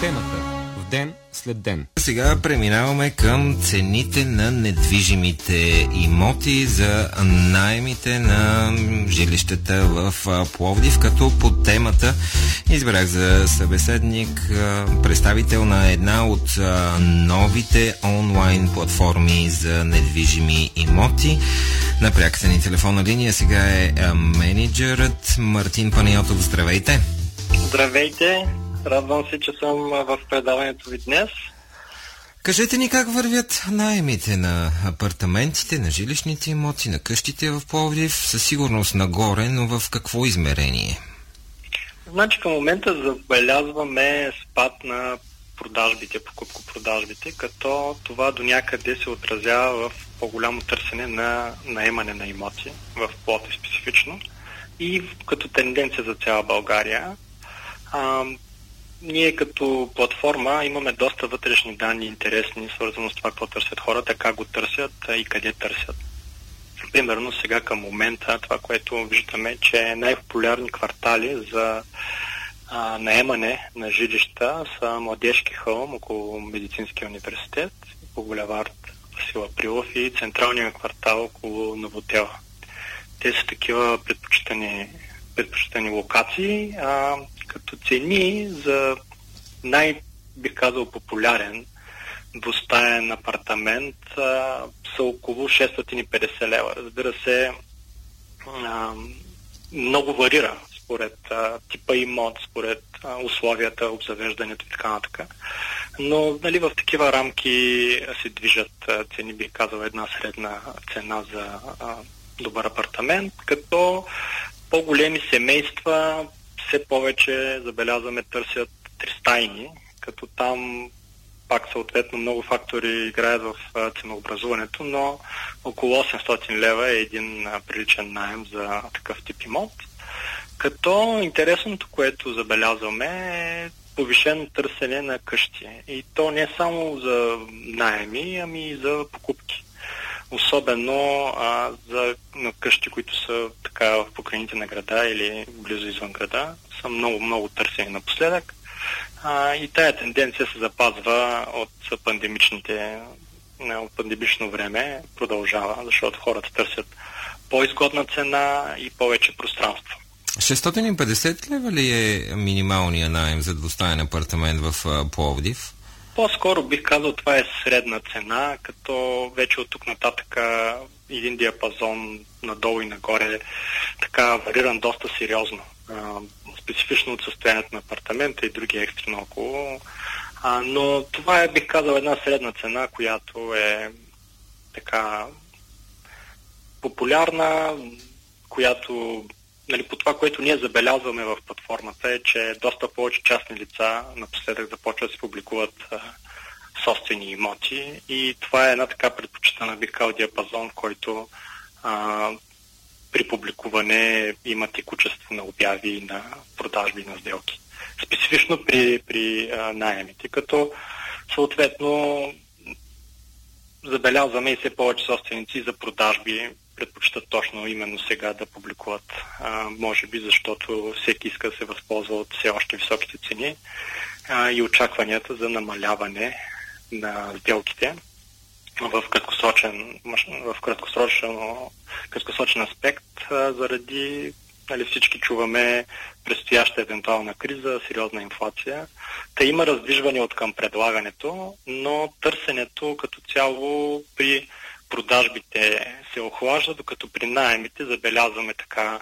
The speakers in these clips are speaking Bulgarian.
Темата в ден след ден. Сега преминаваме към цените на недвижимите имоти за найемите на жилищата в Пловдив, като по темата избрах за събеседник представител на една от новите онлайн платформи за недвижими имоти. На пряката ни телефонна линия сега е менеджерът Мартин Паниотов. Здравейте! Здравейте! Радвам се, че съм в предаването ви днес. Кажете ни как вървят найемите на апартаментите, на жилищните имоти, на къщите в Пловдив, със сигурност нагоре, но в какво измерение? Значи към момента забелязваме спад на продажбите, покупко-продажбите, като това до някъде се отразява в по-голямо търсене на наемане на имоти в Пловдив специфично и като тенденция за цяла България. А, ние като платформа имаме доста вътрешни данни интересни, свързано с това какво търсят хората, как го търсят и къде търсят. Примерно сега към момента това, което виждаме, че най-популярни квартали за а, наемане на жилища са Младежки хълм около Медицинския университет, по булевард Васила Прилов и Централния квартал около Новотел. Те са такива предпочитани, предпочитани локации. А, като цени за най, бих казал, популярен двустаен апартамент а, са около 650 лева. Разбира се, а, много варира според а, типа имот, според а, условията, обзавеждането и така нататък. Но нали, в такива рамки се движат а, цени, бих казал, една средна цена за а, добър апартамент, като по-големи семейства все повече забелязваме търсят тристайни, като там пак съответно много фактори играят в ценообразуването, но около 800 лева е един приличен найем за такъв тип имот. Като интересното, което забелязваме е повишено търсене на къщи. И то не само за найеми, ами и за покупки особено а, за на къщи, които са така в покрайните на града или близо извън града, са много, много търсени напоследък. А, и тая тенденция се запазва от пандемичните от пандемично време продължава, защото хората търсят по-изгодна цена и повече пространство. 650 лева ли е минималния найем за двустаен апартамент в Пловдив? По-скоро бих казал това е средна цена, като вече от тук нататък един диапазон надолу и нагоре така вариран доста сериозно. Специфично от състоянието на апартамента и други екстри наоколо. А, но това е, бих казал, една средна цена, която е така популярна, която нали, по това, което ние забелязваме в платформата е, че доста повече частни лица напоследък започват да се публикуват а, собствени имоти и това е една така предпочитана бикал диапазон, който а, при публикуване има текучество на обяви, на продажби на сделки. Специфично при, при а, найемите, като съответно забелязваме и все повече собственици за продажби предпочитат точно именно сега да публикуват. А, може би защото всеки иска да се възползва от все още високите цени а, и очакванията за намаляване на сделките в краткосрочен, в краткосрочен, краткосрочен аспект, а, заради нали, всички чуваме предстояща евентуална криза, сериозна инфлация. Та има раздвижване от към предлагането, но търсенето като цяло при продажбите се охлажда, докато при найемите забелязваме така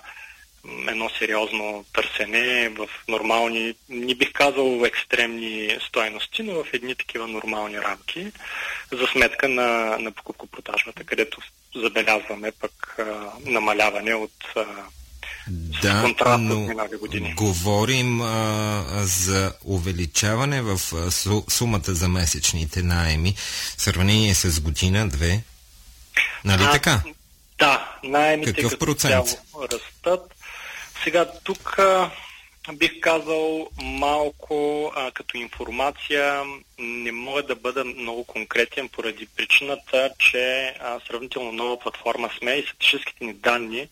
едно сериозно търсене в нормални, не бих казал екстремни стоености, но в едни такива нормални рамки, за сметка на, на покупко-продажбата, където забелязваме пък а, намаляване от а, да, но години. говорим а, за увеличаване в сумата за месечните найеми в сравнение с година, две. Нали а, така? Да, найемите Какъв като процент? цяло растат. Сега тук а, бих казал малко а, като информация не мога да бъда много конкретен поради причината, че а, сравнително нова платформа сме и статистическите ни данни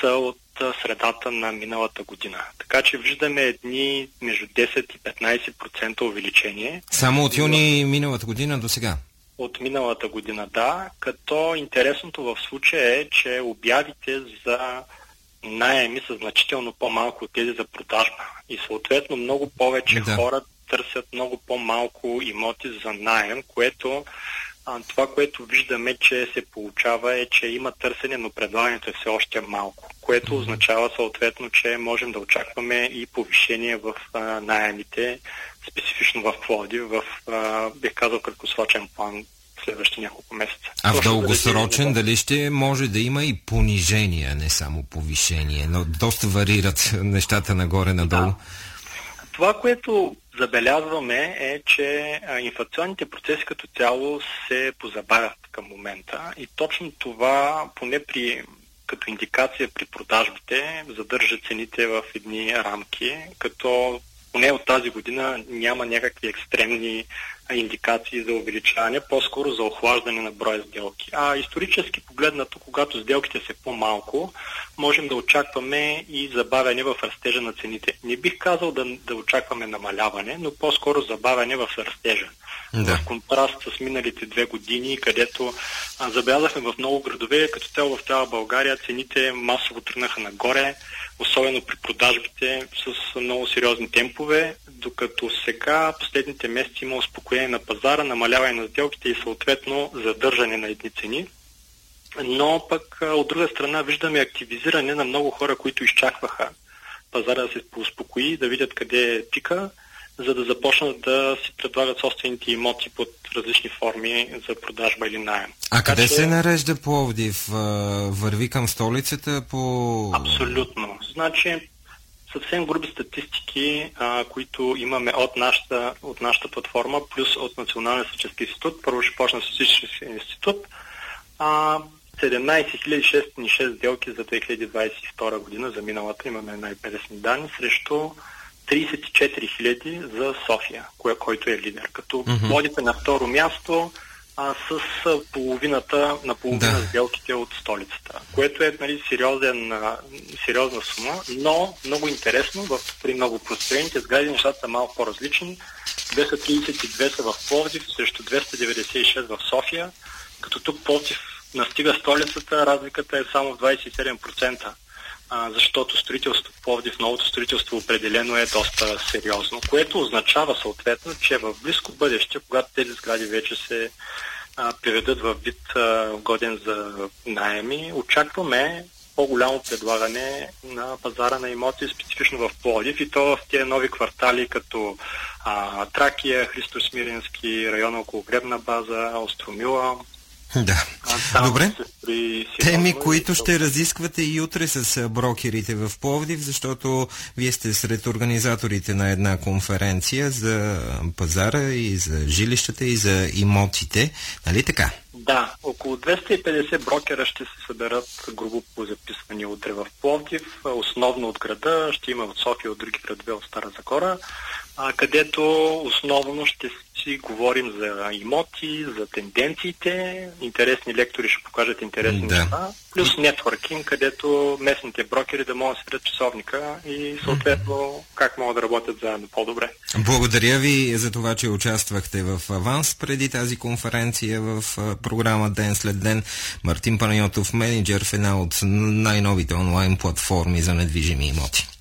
са от средата на миналата година. Така че виждаме едни между 10 и 15% увеличение. Само от юни миналата година до сега? От миналата година, да. Като интересното в случая е, че обявите за найеми са значително по-малко от тези за продажба. И съответно много повече да. хора търсят много по-малко имоти за найем, което а, това, което виждаме, че се получава е, че има търсене, но предлагането е все още малко, което означава съответно, че можем да очакваме и повишение в а, найемите, специфично в Плоди, в, а, бих казал, краткосрочен план следващите няколко месеца. А в дългосрочен дали ще може да има и понижение, не само повишение, но доста варират нещата нагоре-надолу. Да. Това, което забелязваме е, че инфлационните процеси като цяло се позабавят към момента и точно това, поне при като индикация при продажбите, задържа цените в едни рамки, като поне от тази година няма някакви екстремни индикации за увеличаване, по-скоро за охлаждане на броя сделки. А исторически погледнато, когато сделките са по-малко, можем да очакваме и забавяне в растежа на цените. Не бих казал да, да очакваме намаляване, но по-скоро забавяне в растежа. Да. В контраст с миналите две години, където а, забелязахме в много градове, като цяло в цяла България, цените масово тръгнаха нагоре, особено при продажбите с много сериозни темпове, докато сега последните месеци има успокоение на пазара, намаляване на сделките и съответно задържане на едни цени. Но пък от друга страна виждаме активизиране на много хора, които изчакваха пазара да се успокои, да видят къде е пика, за да започнат да си предлагат собствените имоти под различни форми за продажба или найем. А така, къде че... се нарежда Пловдив? Върви към столицата по... Абсолютно. Значи, съвсем груби статистики, а, които имаме от нашата, от нашата платформа, плюс от Националния статистически институт. Първо ще почна с статистически институт. А, 17 606 сделки за 2022 година, за миналата имаме най-интересни данни, срещу 34 000 за София, кое, който е лидер. Като mm-hmm. водите на второ място а, с половината на половина да. сделките от столицата, което е нали, сериозен, а, сериозна сума, но много интересно, в, при много простроените сгради нещата са малко по-различни. 232 са в Пловдив срещу 296 в София, като тук Пловдив настига столицата, разликата е само 27% а, защото строителство Пловдив, новото строителство определено е доста сериозно, което означава съответно, че в близко бъдеще, когато тези сгради вече се а, приведат в вид а, годен за найеми, очакваме по-голямо предлагане на пазара на имоти, специфично в Пловдив и то в тези нови квартали, като а, Тракия, Христо Смиренски, района около Гребна база, Остромила, да. Добре. Теми, които ще разисквате и утре с брокерите в Пловдив, защото вие сте сред организаторите на една конференция за пазара и за жилищата и за имотите. Нали така? Да, около 250 брокера ще се съберат грубо по записване утре в Пловдив, основно от града, ще има от София, от други градове, от Стара Загора а, където основно ще си говорим за имоти, за тенденциите, интересни лектори ще покажат интересни да. неща, плюс нетворкинг, където местните брокери да могат да седят часовника и съответно как могат да работят заедно по-добре. Благодаря ви за това, че участвахте в аванс преди тази конференция в програма Ден след ден. Мартин Панайотов, менеджер в една от най-новите онлайн платформи за недвижими имоти.